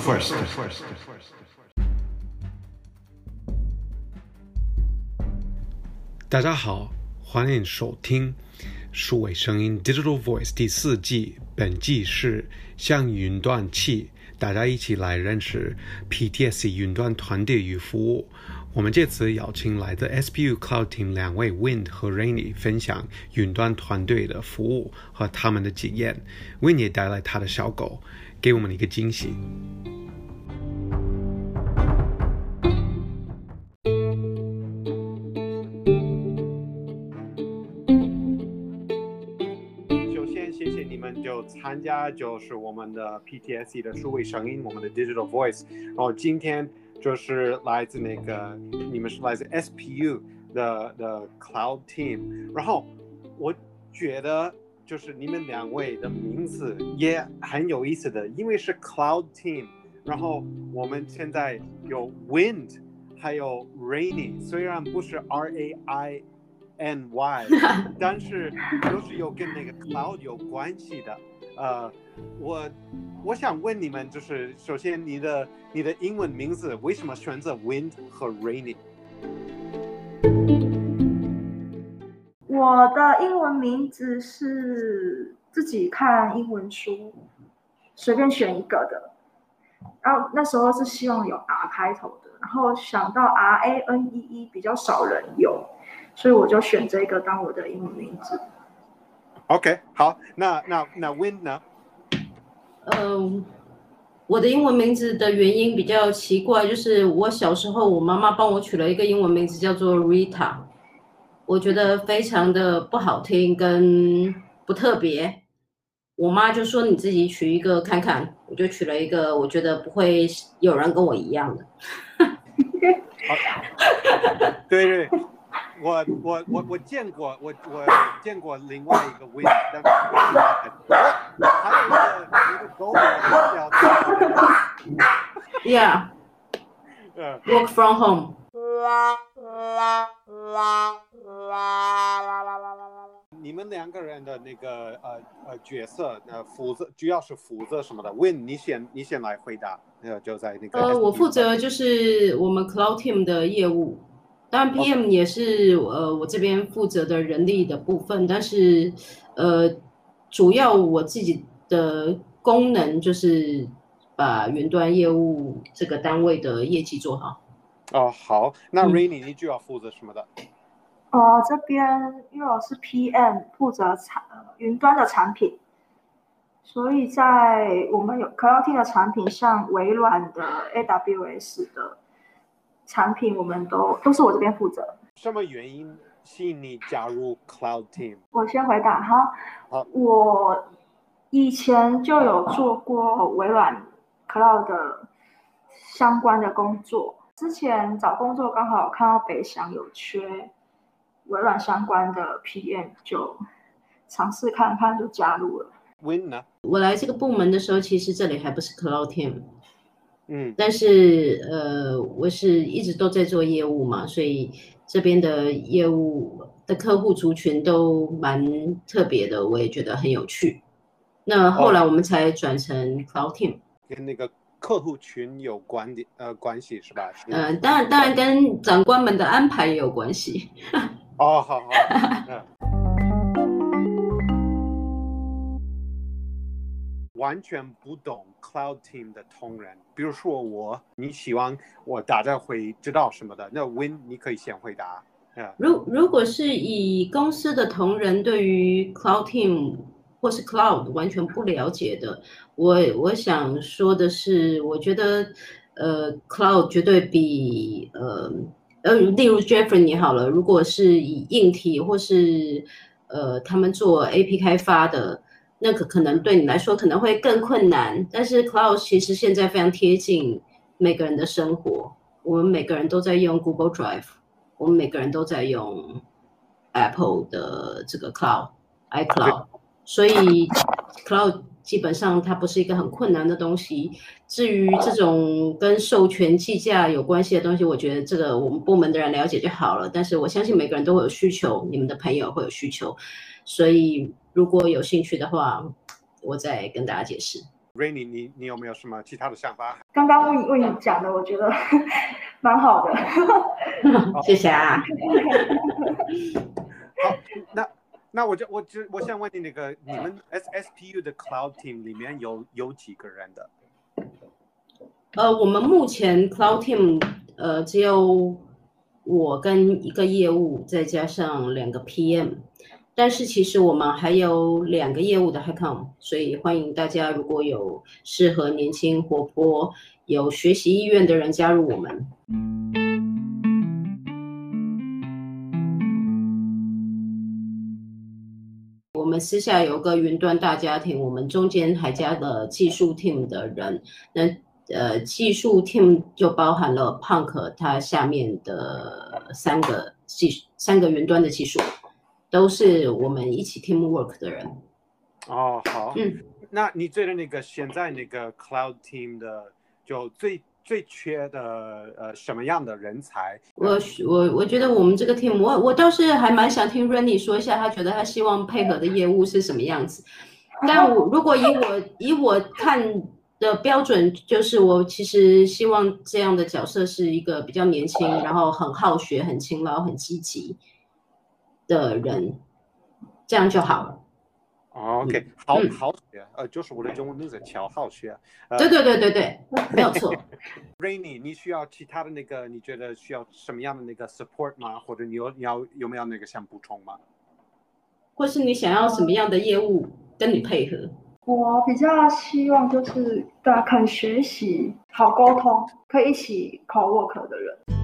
first. 大家好，欢迎收听数位声音 Digital Voice 第四季。本季是向云端起，大家一起来认识 PTSC 云端团队与服务。我们这次邀请来自 SPU Cloud Team 两位 Wind 和 Rainy 分享云端团队的服务和他们的经验。Wind 也带来他的小狗，给我们一个惊喜。参加，就是我们的 PTSD 的数位声音，我们的 Digital Voice。然后今天。就是来自那个，你们是来自 SPU 的的 Cloud Team，然后我觉得就是你们两位的名字也很有意思的，因为是 Cloud Team，然后我们现在有 Wind，还有 Rainy，虽然不是 R A I N Y，但是都是有跟那个 Cloud 有关系的，呃，我。我想问你们，就是首先你的你的英文名字为什么选择 Wind 和 Rainy？我的英文名字是自己看英文书随便选一个的，然后那时候是希望有 R 开头的，然后想到 R A N E E 比较少人有，所以我就选这个当我的英文名字。OK，好，那那那 Wind 呢？嗯，我的英文名字的原因比较奇怪，就是我小时候我妈妈帮我取了一个英文名字叫做 Rita，我觉得非常的不好听跟不特别，我妈就说你自己取一个看看，我就取了一个我觉得不会有人跟我一样的。对 对。我我我我见过我我见过另外一个 Wind，但是还有一个一个狗叫 Yeah，Work from home。你们两个人的那个呃呃角色呃负责主要是负责什么的？Wind，你先你先来回答，呃就在那个。呃，我负责就是我们 Cloud Team 的业务。当然，PM 也是呃我这边负责的人力的部分，但是呃主要我自己的功能就是把云端业务这个单位的业绩做好。哦，好，那 Rainy 你就要负责什么的？哦、呃，这边因为我是 PM 负责产云端的产品，所以在我们有 Cloud Team 的产品，像微软的 AWS 的。产品我们都都是我这边负责。什么原因吸引你加入 Cloud Team？我先回答哈。好，我以前就有做过微软 Cloud 的相关的工作。之前找工作刚好看到北翔有缺微软相关的 PM，就尝试看看就加入了。Wind 呢？我来这个部门的时候，其实这里还不是 Cloud Team。嗯，但是呃，我是一直都在做业务嘛，所以这边的业务的客户族群都蛮特别的，我也觉得很有趣。那后来我们才转成 Cloud Team，跟那个客户群有关的呃关系是吧？嗯、呃，当然当然跟长官们的安排也有关系。哦，好好。嗯完全不懂 Cloud Team 的同仁，比如说我，你希望我大家会知道什么的？那 Win，你可以先回答。如如果是以公司的同仁对于 Cloud Team 或是 Cloud 完全不了解的，我我想说的是，我觉得呃 Cloud 绝对比呃呃，例如 Jeffrey 你好了，如果是以硬体或是呃他们做 AP 开发的。那个可能对你来说可能会更困难，但是 Cloud 其实现在非常贴近每个人的生活。我们每个人都在用 Google Drive，我们每个人都在用 Apple 的这个 Cloud iCloud，所以 Cloud 基本上它不是一个很困难的东西。至于这种跟授权计价有关系的东西，我觉得这个我们部门的人了解就好了。但是我相信每个人都会有需求，你们的朋友会有需求，所以。如果有兴趣的话，我再跟大家解释。Rainy，你你有没有什么其他的想法？刚刚问问你讲的，我觉得 蛮好的。谢谢啊。好，那那我就我就我想问你那个，你们 SSPU 的 Cloud Team 里面有有几个人的？呃，我们目前 Cloud Team 呃只有我跟一个业务，再加上两个 PM。但是其实我们还有两个业务的 HiCom，所以欢迎大家如果有适合年轻活泼、有学习意愿的人加入我们。我们私下有个云端大家庭，我们中间还加了技术 team 的人。那呃，技术 team 就包含了 Punk 他下面的三个技三个云端的技术。都是我们一起 teamwork 的人。哦，好。嗯，那你觉得那个现在那个 cloud team 的就最最缺的呃什么样的人才？我我我觉得我们这个 team，我我倒是还蛮想听 Rennie 说一下，他觉得他希望配合的业务是什么样子。但我如果以我以我看的标准，就是我其实希望这样的角色是一个比较年轻，然后很好学、很勤劳、很积极。的人，这样就好了。OK，好好学，呃，就是我的中文名字乔好学。对对对对对，没有错。Rainy，你需要其他的那个？你觉得需要什么样的那个 support 吗？或者你有你要有没有那个想补充吗？或是你想要什么样的业务跟你配合？我比较希望就是大家肯学习、好沟通、可以一起 co-work 的人。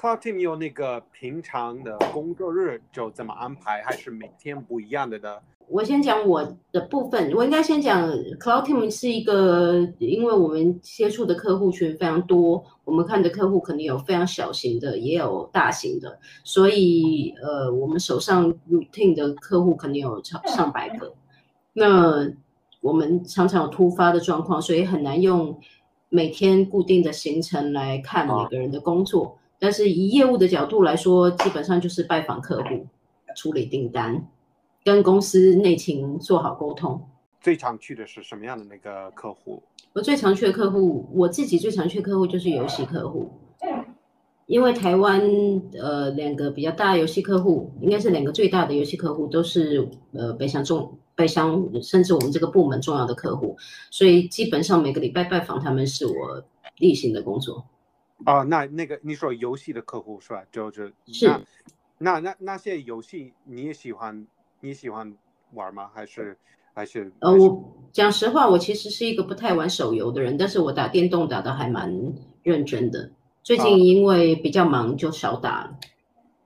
Cloud Team 有那个平常的工作日就怎么安排，还是每天不一样的呢？我先讲我的部分，我应该先讲 Cloud Team 是一个，因为我们接触的客户群非常多，我们看的客户肯定有非常小型的，也有大型的，所以呃，我们手上 routine 的客户肯定有超上百个。那我们常常有突发的状况，所以很难用每天固定的行程来看每个人的工作。但是以业务的角度来说，基本上就是拜访客户、处理订单、跟公司内勤做好沟通。最常去的是什么样的那个客户？我最常去的客户，我自己最常去的客户就是游戏客户。因为台湾呃两个比较大的游戏客户，应该是两个最大的游戏客户，都是呃北向中北向甚至我们这个部门重要的客户，所以基本上每个礼拜拜访他们是我例行的工作。哦，那那个你说游戏的客户是吧？就就是那那那那些游戏你也喜欢你喜欢玩吗？还是还是？呃，我讲实话，我其实是一个不太玩手游的人，但是我打电动打的还蛮认真的。最近因为比较忙，就少打了，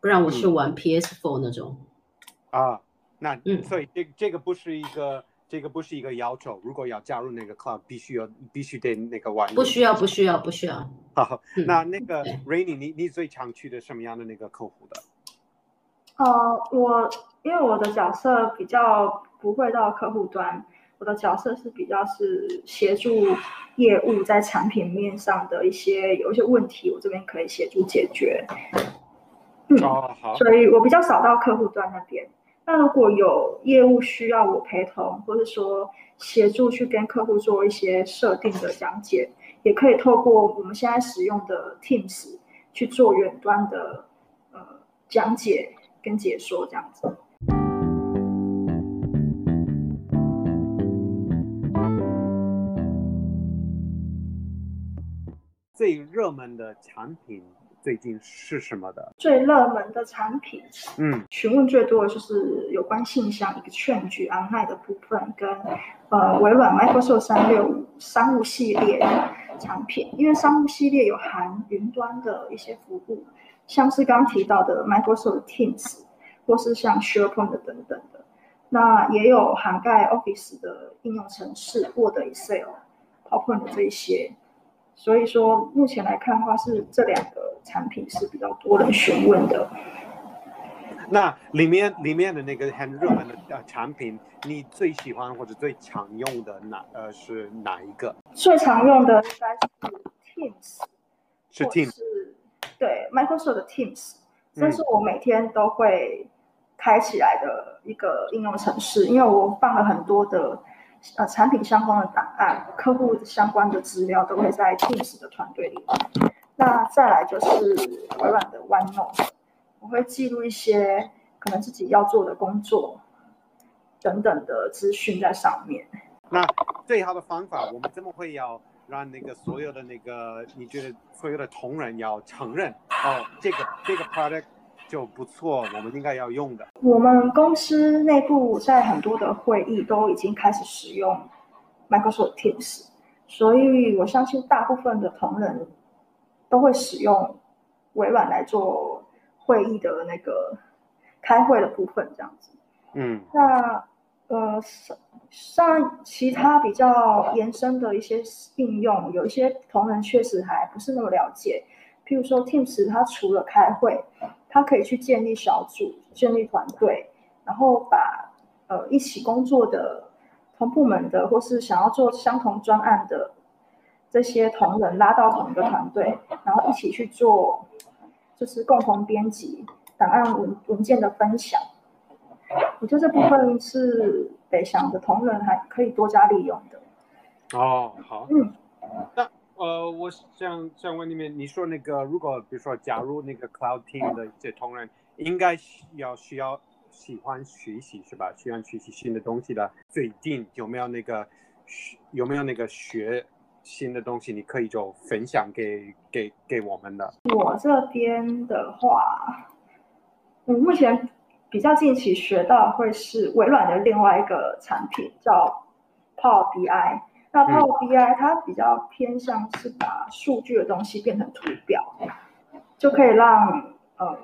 不然我是玩 PS4 那种。啊，那嗯，所以这这个不是一个。这个不是一个要求，如果要加入那个 club，必须要必须得那个玩。不需要，不需要，不需要。好，那那个 Rainy，你你最常去的什么样的那个客户的？呃，我因为我的角色比较不会到客户端，我的角色是比较是协助业务在产品面上的一些有一些问题，我这边可以协助解决。嗯，哦，好。所以我比较少到客户端那边。那如果有业务需要我陪同，或者说协助去跟客户做一些设定的讲解，也可以透过我们现在使用的 Teams 去做远端的呃讲解跟解说这样子。最热门的产品。最近是什么的？最热门的产品，嗯，询问最多的就是有关信箱 Exchange online 的部分，跟呃微软 Microsoft 三六五商务系列产品，因为商务系列有含云端的一些服务，像是刚提到的 Microsoft Teams，或是像 SharePoint 等等的，那也有涵盖 Office 的应用程式，Word、Excel、PowerPoint 这一些。所以说，目前来看的话，是这两个产品是比较多人询问的。那里面里面的那个很热门的呃产品，你最喜欢或者最常用的哪呃是哪一个？最常用的应该是 Teams，是 Teams，对，Microsoft 的 Teams，这是我每天都会开起来的一个应用程式，因为我放了很多的呃产品相关的档案、客户相关的资料都会在 Teams 的团队里。那再来就是微软的 OneNote，我会记录一些可能自己要做的工作等等的资讯在上面。那最好的方法，我们怎么会要让那个所有的那个你觉得所有的同仁要承认哦，这个这个 product 就不错，我们应该要用的。我们公司内部在很多的会议都已经开始使用 Microsoft Teams，所以我相信大部分的同仁。都会使用微软来做会议的那个开会的部分，这样子。嗯，那呃，像其他比较延伸的一些应用，有一些同仁确实还不是那么了解。譬如说，Teams 它除了开会，它可以去建立小组、建立团队，然后把呃一起工作的同部门的，或是想要做相同专案的。这些同仁拉到同一个团队，然后一起去做，就是共同编辑档案文文件的分享。我觉得这部分是北翔的同仁还可以多加利用的。哦，好。嗯。那呃，我想想问你们，你说那个，如果比如说加入那个 Cloud Team 的这同仁，应该要需要喜欢学习是吧？喜欢学习新的东西的，最近有没有那个有没有那个学？新的东西你可以就分享给给给我们的。我这边的话，我目前比较近期学到会是微软的另外一个产品叫 Power BI。那 Power BI 它比较偏向是把数据的东西变成图表，就可以让呃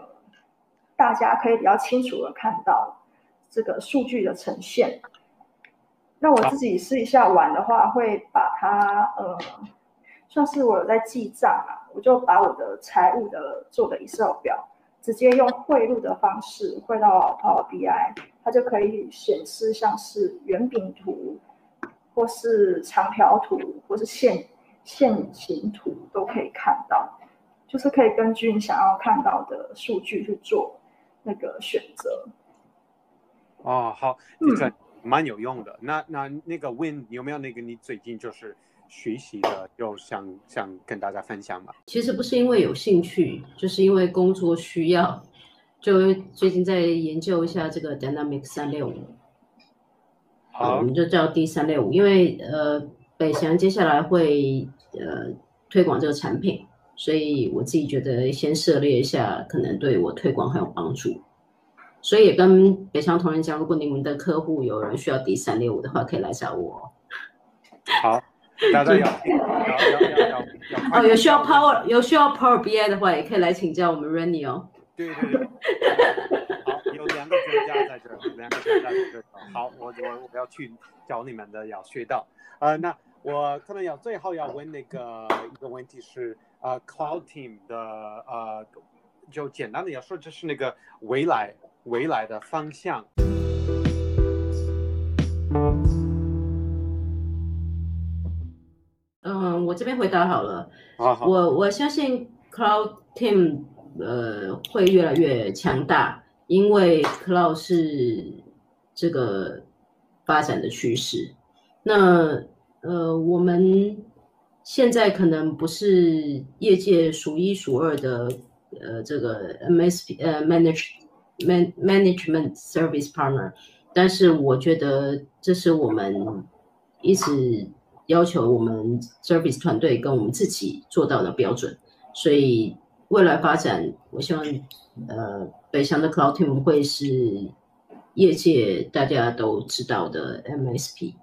大家可以比较清楚的看到这个数据的呈现。那我自己试一下玩的话，会把它呃，算是我有在记账啊，我就把我的财务的做的 Excel 表，直接用汇入的方式汇到 Power BI，它就可以显示像是圆饼图，或是长条图，或是线线形图都可以看到，就是可以根据你想要看到的数据去做那个选择。哦，好，嗯。蛮有用的，那那那个 Win 有没有那个你最近就是学习的，又想想跟大家分享吗？其实不是因为有兴趣，就是因为工作需要，就最近在研究一下这个 Dynamics 三六五，好，我们就叫 D 三六五，因为呃北翔接下来会呃推广这个产品，所以我自己觉得先涉猎一下，可能对我推广很有帮助。所以也跟北翔同仁讲，如果你们的客户有人需要 D 三六五的话，可以来找我。好，大家要要要要要 哦，有需要 Power 有需要 Power BI 的话，也可以来请教我们 Renny 哦。对对对。在这儿，两个专家在这儿。好，我我我要去找你们的，要学到。呃，那我可能要最后要问那个一个问题是，呃，Cloud Team 的呃，就简单的要说，就是那个未来。未来的方向。嗯，我这边回答好了。好好。我我相信 Cloud Team 呃会越来越强大，因为 Cloud 是这个发展的趋势。那呃，我们现在可能不是业界数一数二的呃这个 MSP 呃 Manage。Man management service partner，但是我觉得这是我们一直要求我们 service 团队跟我们自己做到的标准，所以未来发展，我希望呃北翔的 Cloud Team 会是业界大家都知道的 MSP。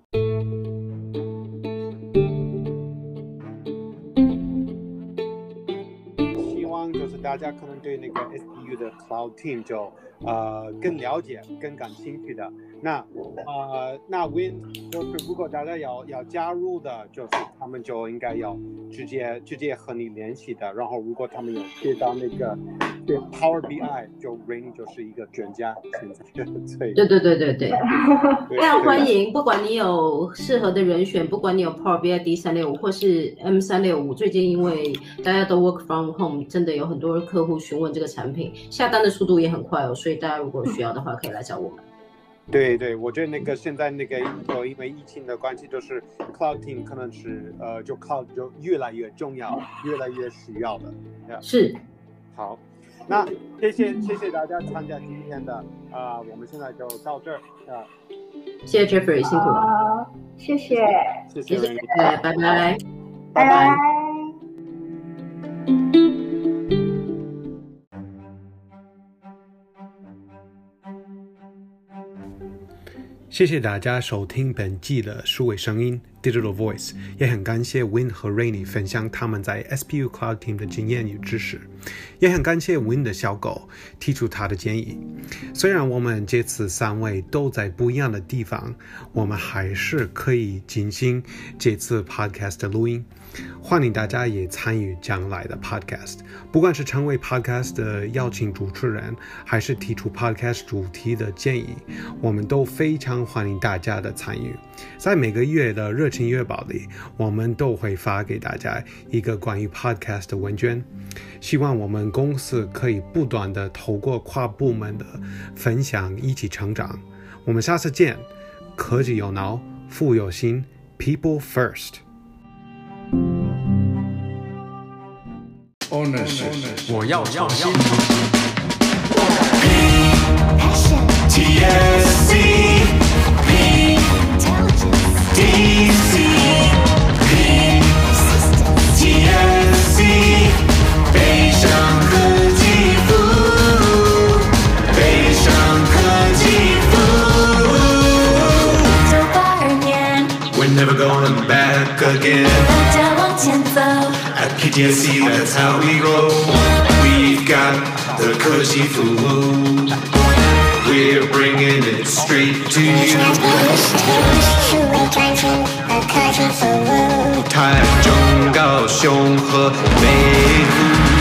希望就是大家可能对那个 SPU 的 Cloud Team 就。呃，更了解、更感兴趣的那呃，那 Win 就是如果大家要要加入的，就是他们就应该要直接直接和你联系的。然后如果他们有接到那个对 Power BI 就 Rainy 就是一个专家，现在对对对对对对，非常欢迎，不管你有适合的人选，不管你有 Power BI D 三六五或是 M 三六五，最近因为大家都 Work from Home，真的有很多客户询问这个产品，下单的速度也很快哦，所以大家如果需要的话，可以来找我们。对对，我觉得那个现在那个呃，因为疫情的关系，就是 Cloud Team 可能是呃，就 Cloud 就越来越重要，越来越需要的。是，好，那谢谢谢谢大家参加今天的啊、呃，我们现在就到这儿啊。谢谢 Jeffrey，辛苦了。谢谢，谢谢，谢谢，拜拜，拜拜。拜拜。谢谢大家收听本季的数位声音。Digital Voice，也很感谢 Win 和 Rainy 分享他们在 SPU Cloud Team 的经验与知识，也很感谢 Win 的小狗提出他的建议。虽然我们这次三位都在不一样的地方，我们还是可以进行这次 Podcast 的录音。欢迎大家也参与将来的 Podcast，不管是成为 Podcast 的邀请主持人，还是提出 Podcast 主题的建议，我们都非常欢迎大家的参与。在每个月的热情月报里，我们都会发给大家一个关于 Podcast 的问卷。希望我们公司可以不断的透过跨部门的分享一起成长。我们下次见，科技有脑，富有心，People First。我要创新。数位转型和科技服务，台中、高雄和美。